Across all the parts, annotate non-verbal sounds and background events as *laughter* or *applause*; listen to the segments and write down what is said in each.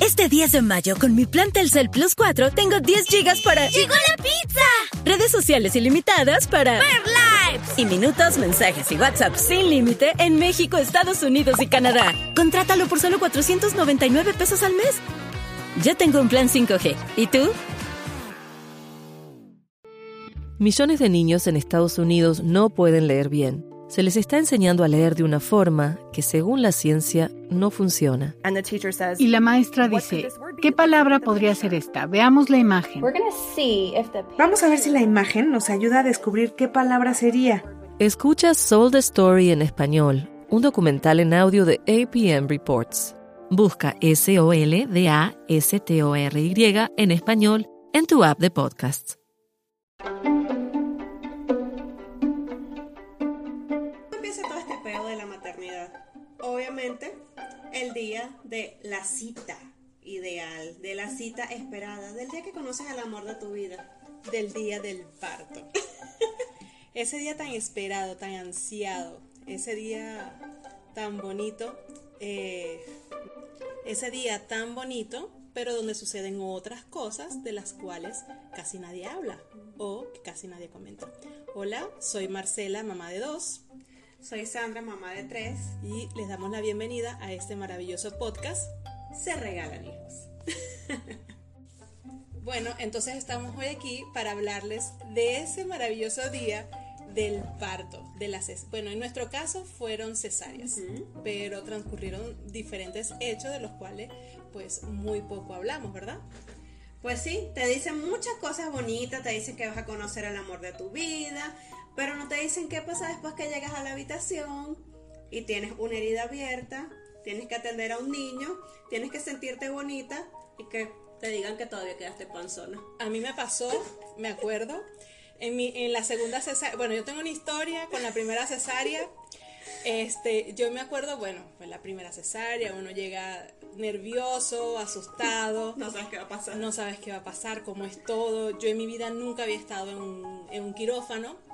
Este 10 de mayo, con mi plan Telcel Plus 4, tengo 10 gigas para... ¡Llegó la pizza! Redes sociales ilimitadas para... ¡Ver lives! Y minutos, mensajes y WhatsApp sin límite en México, Estados Unidos y Canadá. Contrátalo por solo 499 pesos al mes. Yo tengo un plan 5G. ¿Y tú? Millones de niños en Estados Unidos no pueden leer bien. Se les está enseñando a leer de una forma que, según la ciencia, no funciona. Y la maestra dice, ¿qué palabra podría ser esta? Veamos la imagen. Vamos a ver si la imagen nos ayuda a descubrir qué palabra sería. Escucha Soul the Story en español, un documental en audio de APM Reports. Busca S-O-L-D-A-S-T-O-R-Y en español en tu app de podcasts. Día de la cita ideal, de la cita esperada, del día que conoces el amor de tu vida, del día del parto. *laughs* ese día tan esperado, tan ansiado, ese día tan bonito, eh, ese día tan bonito, pero donde suceden otras cosas de las cuales casi nadie habla o casi nadie comenta. Hola, soy Marcela, mamá de dos. Soy Sandra, mamá de tres. Y les damos la bienvenida a este maravilloso podcast. Se regalan hijos. *laughs* bueno, entonces estamos hoy aquí para hablarles de ese maravilloso día del parto, de las bueno, en nuestro caso fueron cesáreas, pero transcurrieron diferentes hechos de los cuales pues muy poco hablamos, ¿verdad? Pues sí, te dicen muchas cosas bonitas, te dicen que vas a conocer el amor de tu vida, pero no te dicen qué pasa después que llegas a la habitación y tienes una herida abierta, tienes que atender a un niño, tienes que sentirte bonita y que te digan que todavía quedaste panzona. A mí me pasó, me acuerdo, en, mi, en la segunda cesárea, bueno, yo tengo una historia con la primera cesárea. Este, yo me acuerdo, bueno, fue la primera cesárea, uno llega nervioso, asustado. No sabes qué va a pasar. No sabes qué va a pasar, cómo es todo. Yo en mi vida nunca había estado en un, en un quirófano.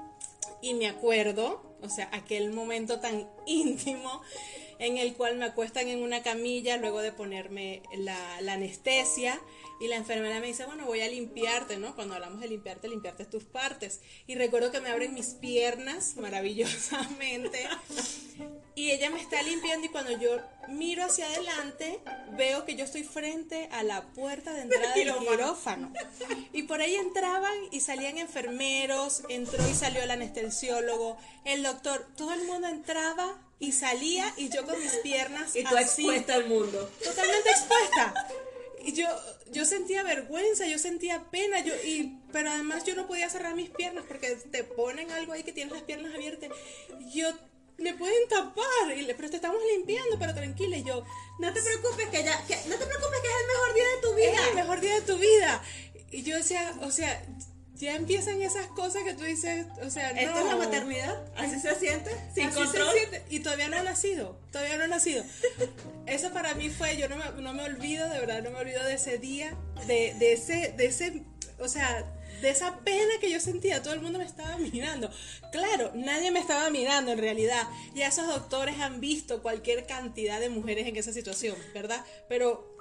Y me acuerdo, o sea, aquel momento tan íntimo en el cual me acuestan en una camilla luego de ponerme la, la anestesia y la enfermera me dice, bueno, voy a limpiarte, ¿no? Cuando hablamos de limpiarte, limpiarte tus partes. Y recuerdo que me abren mis piernas maravillosamente. Y ella me está limpiando y cuando yo miro hacia adelante, veo que yo estoy frente a la puerta de entrada del quirófano. Y por ahí entraban y salían enfermeros, entró y salió el anestesiólogo, el doctor, todo el mundo entraba y salía y yo con mis piernas y tú así, expuesta al mundo. Totalmente expuesta. Y yo, yo sentía vergüenza, yo sentía pena, yo, y, pero además yo no podía cerrar mis piernas porque te ponen algo ahí que tienes las piernas abiertas. Yo me pueden tapar, y le, pero te estamos limpiando, pero tranquila. Y yo, no te preocupes que ya, que, no te preocupes que es el mejor día de tu vida. Es el mejor día de tu vida. Y yo decía, o sea, ya empiezan esas cosas que tú dices, o sea, no. ¿Esto es la maternidad? ¿Así se siente? ¿Sin Así control? se siente. Y todavía no ha nacido, todavía no ha nacido. Eso para mí fue, yo no me, no me olvido, de verdad, no me olvido de ese día, de, de ese, de ese, o sea, de esa pena que yo sentía, todo el mundo me estaba mirando. Claro, nadie me estaba mirando en realidad. Y esos doctores han visto cualquier cantidad de mujeres en esa situación, ¿verdad? Pero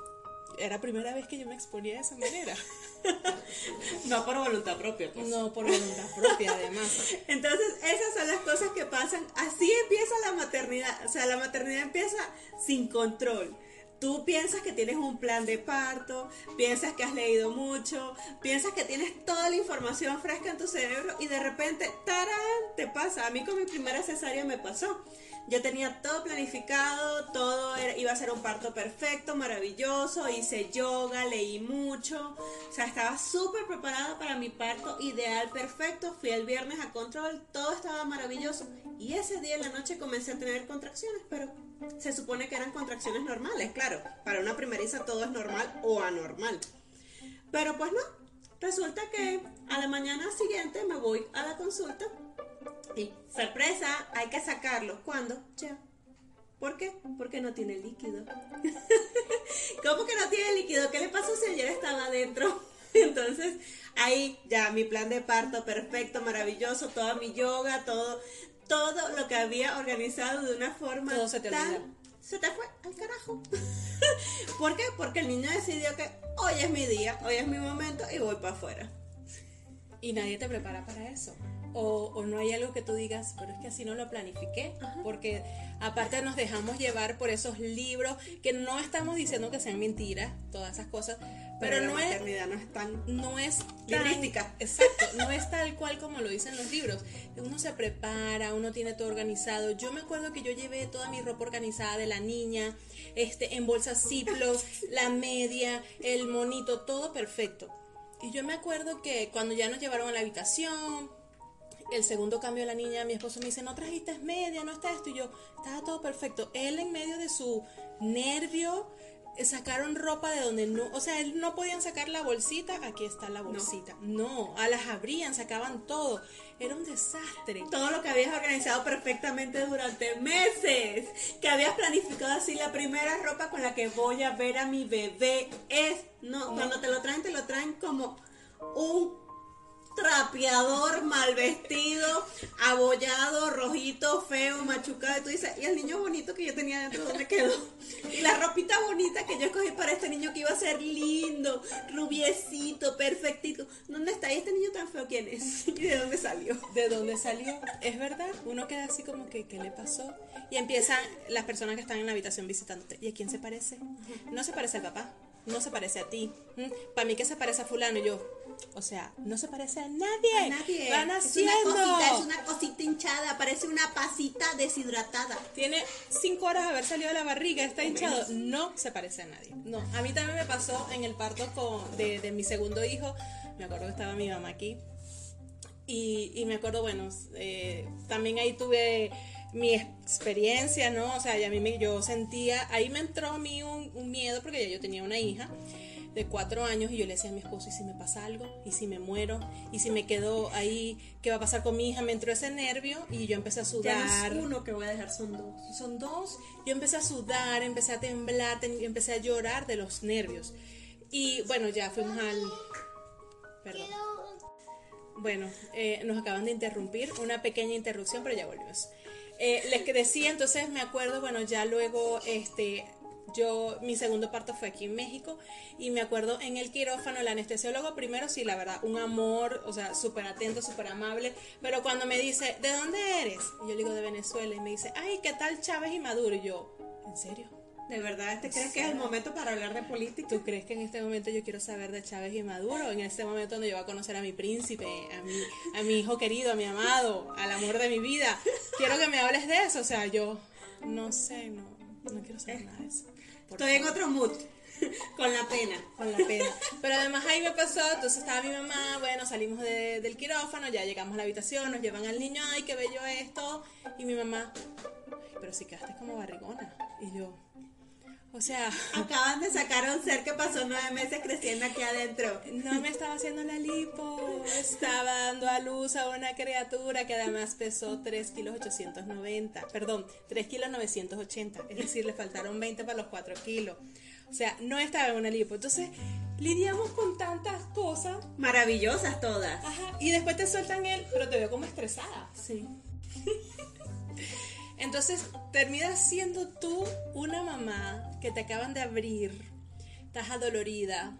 era primera vez que yo me exponía de esa manera. *laughs* no por voluntad propia, pues. No por voluntad propia, además. *laughs* Entonces, esas son las cosas que pasan. Así empieza la maternidad. O sea, la maternidad empieza sin control. Tú piensas que tienes un plan de parto, piensas que has leído mucho, piensas que tienes toda la información fresca en tu cerebro y de repente, ¡tarán! te pasa. A mí con mi primera cesárea me pasó. Yo tenía todo planificado, todo iba a ser un parto perfecto, maravilloso, hice yoga, leí mucho, o sea, estaba súper preparada para mi parto ideal, perfecto, fui el viernes a control, todo estaba maravilloso y ese día en la noche comencé a tener contracciones, pero se supone que eran contracciones normales, claro, para una primeriza todo es normal o anormal, pero pues no, resulta que a la mañana siguiente me voy a la consulta y sorpresa, hay que sacarlo. ¿Cuándo? Ya. ¿Por qué? Porque no tiene líquido. *laughs* ¿Cómo que no tiene líquido? ¿Qué le pasó si ayer estaba adentro? *laughs* Entonces, ahí ya mi plan de parto perfecto, maravilloso, toda mi yoga, todo, todo lo que había organizado de una forma Todo se te tan se te fue al carajo. *laughs* ¿Por qué? Porque el niño decidió que hoy es mi día, hoy es mi momento y voy para afuera. Y nadie te prepara para eso. O, o, no hay algo que tú digas, pero es que así no lo planifiqué, porque aparte nos dejamos llevar por esos libros que no estamos diciendo que sean mentiras, todas esas cosas, pero, Pero no la es no es tan no es tan- exacto, no es tal cual como lo dicen los libros. Uno se prepara, uno tiene todo organizado. Yo me acuerdo que yo llevé toda mi ropa organizada de la niña, este, en bolsas Ziploc, la media, el monito, todo perfecto. Y yo me acuerdo que cuando ya nos llevaron a la habitación, el segundo cambio de la niña, mi esposo me dice, no trajiste media, no está esto. Y yo, estaba todo perfecto. Él en medio de su nervio, eh, sacaron ropa de donde no, o sea, él no podían sacar la bolsita, aquí está la bolsita. No, a las abrían, sacaban todo. Era un desastre. todo lo que habías organizado perfectamente durante meses, que habías planificado así la primera ropa con la que voy a ver a mi bebé es, no, cuando te lo traen te lo traen como un trapeador mal vestido, abollado, rojito, feo, machucado, y tú dices, y el niño bonito que yo tenía dentro, ¿dónde quedó? Y la ropita bonita que yo escogí para este niño que iba a ser lindo, rubiecito, perfectito, ¿dónde está? ¿Y este niño tan feo quién es? *laughs* ¿Y de dónde salió? ¿De dónde salió? Es verdad, uno queda así como que, ¿qué le pasó? Y empiezan las personas que están en la habitación visitándote. ¿Y a quién se parece? No se parece al papá, no se parece a ti. Para mí que se parece a fulano y yo. O sea, no se parece a nadie. A nadie. Van es haciendo. una cosita, es una cosita hinchada, parece una pasita deshidratada. Tiene cinco horas de haber salido de la barriga, está hinchado. No se parece a nadie. No, a mí también me pasó en el parto con, de, de mi segundo hijo. Me acuerdo que estaba mi mamá aquí. Y, y me acuerdo, bueno, eh, también ahí tuve mi experiencia, ¿no? O sea, ya a mí me, yo sentía, ahí me entró a mí un, un miedo porque ya yo tenía una hija de cuatro años y yo le decía a mi esposo, ¿y si me pasa algo? ¿Y si me muero? ¿Y si me quedo ahí? ¿Qué va a pasar con mi hija? Me entró ese nervio y yo empecé a Ya sudar. no es uno que voy a dejar, son dos. Son dos. Yo empecé a sudar, empecé a temblar, empecé a llorar de los nervios. Y bueno, ya fuimos al... Perdón. Bueno, eh, nos acaban de interrumpir, una pequeña interrupción, pero ya volvimos. Eh, les decía, entonces me acuerdo, bueno, ya luego, este, yo, mi segundo parto fue aquí en México y me acuerdo en el quirófano, el anestesiólogo primero, sí, la verdad, un amor, o sea, súper atento, súper amable, pero cuando me dice, ¿de dónde eres? Y yo le digo, de Venezuela, y me dice, ay, ¿qué tal Chávez y Maduro? Y yo, ¿en serio? ¿De verdad te crees que es el momento para hablar de política? ¿Tú crees que en este momento yo quiero saber de Chávez y Maduro? En este momento donde yo voy a conocer a mi príncipe, a mi, a mi hijo querido, a mi amado, al amor de mi vida. Quiero que me hables de eso. O sea, yo no sé, no, no quiero saber nada de eso. Estoy en otro mood, *laughs* con la pena. con la pena. Pero además ahí me pasó, entonces estaba mi mamá, bueno, salimos de- del quirófano, ya llegamos a la habitación, nos llevan al niño, ay, qué bello esto. Y mi mamá, "Ay, pero si quedaste como barrigona. Y yo, o sea, *laughs* Acaban de sacar a un ser que pasó nueve meses creciendo aquí adentro. no me estaba haciendo la lipo, estaba dando a luz a una criatura que además pesó 3 kilos 890, perdón, 3 kilos 980, es decir, le faltaron 20 para los 4 kilos. O sea, no estaba en una lipo. Entonces, lidiamos con tantas cosas. Maravillosas todas. Ajá, y después te sueltan él, pero te veo como estresada. Sí. *laughs* Entonces terminas siendo tú una mamá que te acaban de abrir, estás adolorida,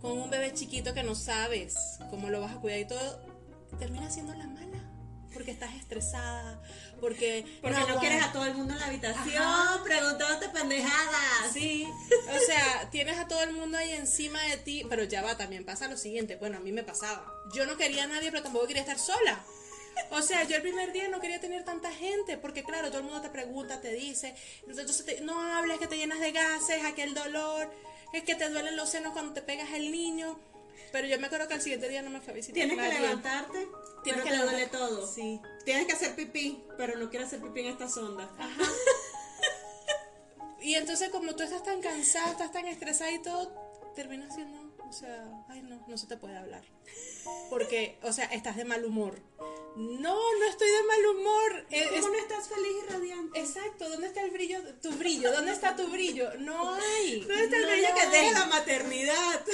con un bebé chiquito que no sabes cómo lo vas a cuidar y todo, terminas siendo la mala. Porque estás estresada, porque... Porque no, quieres a todo el mundo en la habitación preguntándote pendejadas. Sí, o sea, tienes a todo el mundo ahí encima de ti, pero ya va, también pasa lo siguiente, bueno, a mí me pasaba, yo no quería a nadie, pero tampoco quería estar sola. O sea, yo el primer día no quería tener tanta gente, porque claro, todo el mundo te pregunta, te dice, entonces te- no hables, que te llenas de gases, aquel dolor, es que te duelen los senos cuando te pegas el niño. Pero yo me acuerdo que al siguiente día no me fue a visitar. Tienes que levantarte, Tienes pero que te duele todo. Sí. Tienes que hacer pipí, pero no quieres hacer pipí en esta sonda. *laughs* Y entonces como tú estás tan cansada, estás tan estresada y todo, terminas siendo, o sea, ay no, no se te puede hablar. Porque, o sea, estás de mal humor. No, no estoy de mal humor. Es- ¿Cómo no estás feliz y radiante? Exacto, ¿dónde está el brillo? Tu brillo, ¿dónde está tu brillo? No hay. ¿Dónde está el No brillo lo que hay. deja la maternidad?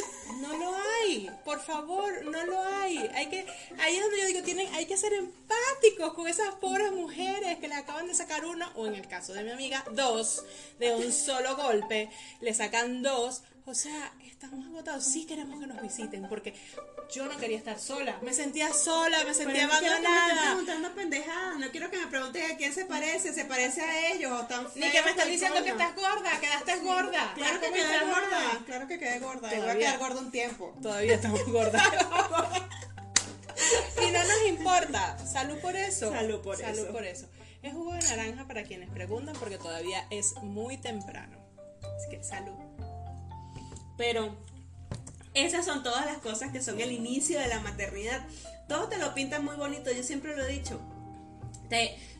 No lo hay. ¿Por por favor, no lo hay. Hay que, ahí es donde yo digo, tienen, hay que ser empáticos con esas pobres mujeres que le acaban de sacar una, o en el caso de mi amiga, dos, de un solo golpe, le sacan dos. O sea, estamos agotados. Sí queremos que nos visiten, porque yo no quería estar sola. Me sentía sola, me sentía Pero no quiero que me abandonada. preguntando pendejadas. No quiero que me pregunten a quién se parece. ¿Se parece a ellos o tan Ni que feo me estás el dicendo que estás gorda, quedaste gorda. Claro que ¿Comiste quedé gorda? gorda. Claro que quedé gorda. Y voy a Todavía. quedar gorda un tiempo. Todavía estamos *laughs* gordas. y no nos importa. Salud por eso. Salud por Salud eso. por eso. Es jugo de naranja para quienes preguntan porque todavía es muy temprano. Así que salud. Pero esas son todas las cosas que son el inicio de la maternidad. Todo te lo pintan muy bonito, yo siempre lo he dicho.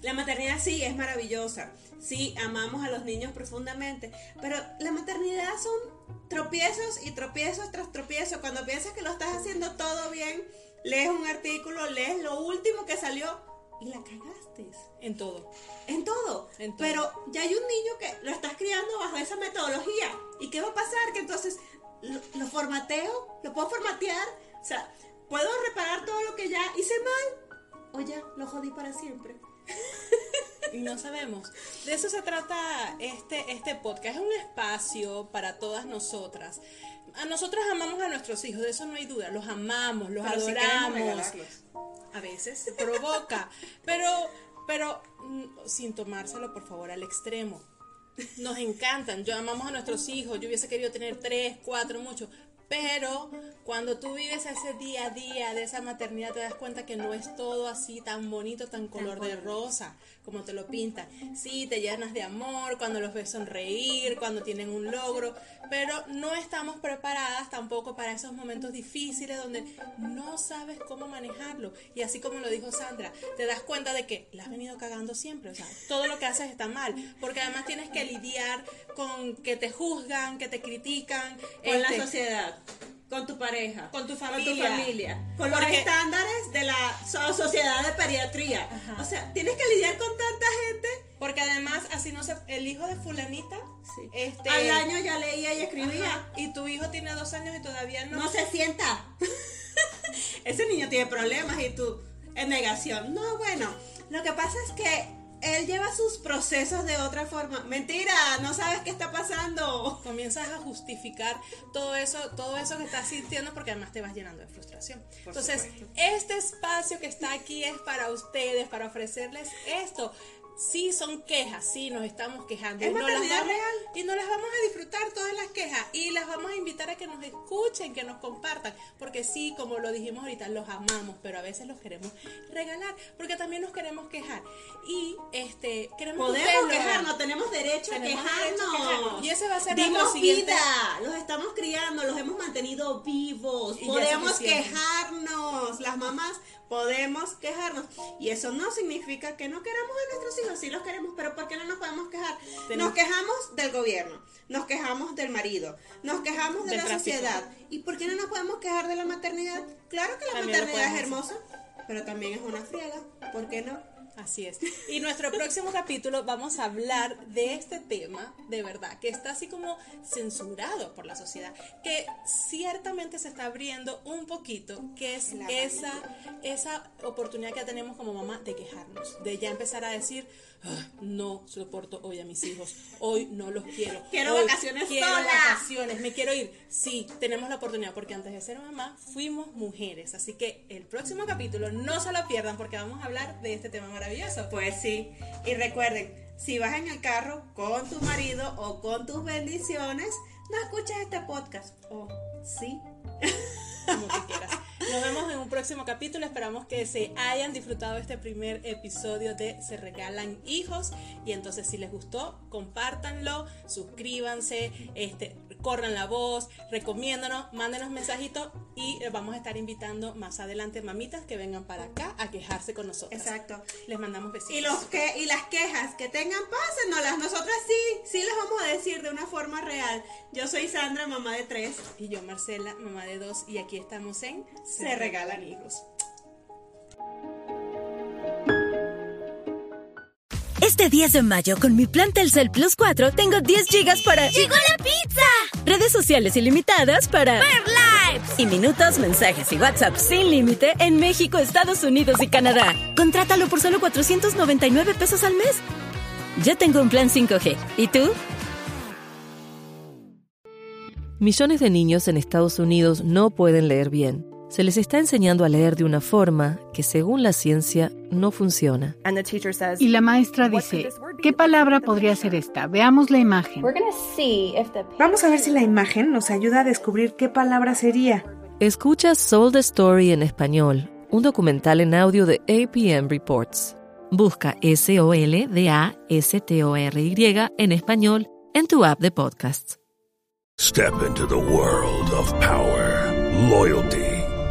La maternidad sí es maravillosa, sí amamos a los niños profundamente, pero la maternidad son tropiezos y tropiezos tras tropiezos. Cuando piensas que lo estás haciendo todo bien, lees un artículo, lees lo último que salió y la cagaste. En todo. En todo. En todo. Pero ya hay un niño que lo estás criando bajo esa metodología. ¿Y qué va a pasar? Que entonces lo, lo formateo, lo puedo formatear. O sea, puedo reparar todo lo que ya hice mal. O ya lo jodí para siempre. *laughs* No sabemos. De eso se trata este, este podcast. Es un espacio para todas nosotras. A nosotras amamos a nuestros hijos, de eso no hay duda. Los amamos, los Pero adoramos. A veces provoca, pero, pero mm, sin tomárselo por favor al extremo. Nos encantan, yo amamos a nuestros hijos, yo hubiese querido tener tres, cuatro, mucho, pero cuando tú vives ese día a día de esa maternidad te das cuenta que no es todo así tan bonito, tan color de rosa como te lo pintan. Sí, te llenas de amor cuando los ves sonreír, cuando tienen un logro, pero no estamos preparadas tampoco para esos momentos difíciles donde no sabes cómo manejarlo. Y así como lo dijo Sandra, te das cuenta de que la has venido cagando siempre, o sea, todo lo que haces está mal, porque además tienes que lidiar con que te juzgan, que te critican, Con la este, sociedad. Con tu pareja. Con tu Con familia. tu familia. Con los estándares de la so- sociedad de pediatría. Ajá. O sea, tienes que lidiar con tanta gente. Porque además, así no se. El hijo de Fulanita. Sí. Este, Al año ya leía y escribía. ajá, y tu hijo tiene dos años y todavía no. no se sienta. *laughs* Ese niño tiene problemas y tú en negación. No, bueno, lo que pasa es que él lleva sus procesos de otra forma. Mentira, no sabes qué está pasando. Comienzas a justificar todo eso, todo eso que estás sintiendo porque además te vas llenando de frustración. Por Entonces, supuesto. este espacio que está aquí es para ustedes, para ofrecerles esto. Sí, son quejas, sí, nos estamos quejando. Es y, no las vamos, real. y no las vamos a disfrutar todas las quejas. Y las vamos a invitar a que nos escuchen, que nos compartan. Porque sí, como lo dijimos ahorita, los amamos, pero a veces los queremos regalar. Porque también nos queremos quejar. Y este queremos que Podemos lo quejarnos, tenemos derecho a Tenemos derecho a quejarnos. quejarnos. Y ese va a ser Dimos nuestro siguiente- vida, los estamos criando, los hemos mantenido vivos. Y podemos quejarnos, las mamás podemos quejarnos. Y eso no significa que no queramos a nuestros hijos, sí los queremos, pero ¿por qué no nos podemos quejar? Nos quejamos del gobierno, nos quejamos del marido, nos quejamos de Del la tráfico. sociedad. ¿Y por qué no nos podemos quejar de la maternidad? Claro que la También maternidad es hermosa, pero también es una friega. ¿Por qué no? Así es. Y nuestro próximo capítulo vamos a hablar de este tema, de verdad, que está así como censurado por la sociedad, que ciertamente se está abriendo un poquito, que es La esa, esa oportunidad que tenemos como mamá de quejarnos, de ya empezar a decir, "Ah, no soporto hoy a mis hijos, hoy no los quiero. Quiero hoy vacaciones quiero sola". vacaciones, me quiero ir. Sí, tenemos la oportunidad, porque antes de ser mamá fuimos mujeres. Así que el próximo capítulo no se lo pierdan, porque vamos a hablar de este tema maravilloso. Pues sí. Y recuerden, si vas en el carro con tu marido o con tus bendiciones, no escuches este podcast. O sí. como tú quieras. Próximo capítulo. Esperamos que se hayan disfrutado este primer episodio de Se Regalan Hijos. Y entonces, si les gustó, compártanlo, suscríbanse, este, corran la voz, recomiéndanos, mándenos mensajitos y vamos a estar invitando más adelante mamitas que vengan para acá a quejarse con nosotros. Exacto. Les mandamos besitos. Y los que y las quejas que tengan, pásennoslas. Nosotras sí, sí les vamos a decir de una forma real. Yo soy Sandra, mamá de tres. Y yo, Marcela, mamá de dos, y aquí estamos en Se regalan hijos. Este 10 de mayo, con mi plan Telcel Plus 4, tengo 10 gigas para... ¡Llegó la pizza! Redes sociales ilimitadas para... Live! Tips y minutos, mensajes y WhatsApp sin límite en México, Estados Unidos y Canadá. Contrátalo por solo 499 pesos al mes. Ya tengo un plan 5G. ¿Y tú? Millones de niños en Estados Unidos no pueden leer bien. Se les está enseñando a leer de una forma que, según la ciencia, no funciona. Y la maestra dice, ¿qué palabra podría ser esta? Veamos la imagen. Vamos a ver si la imagen nos ayuda a descubrir qué palabra sería. Escucha Soul the Story en español, un documental en audio de APM Reports. Busca S-O-L-D-A-S-T-O-R-Y en español en tu app de podcasts. Step into the world of power, loyalty,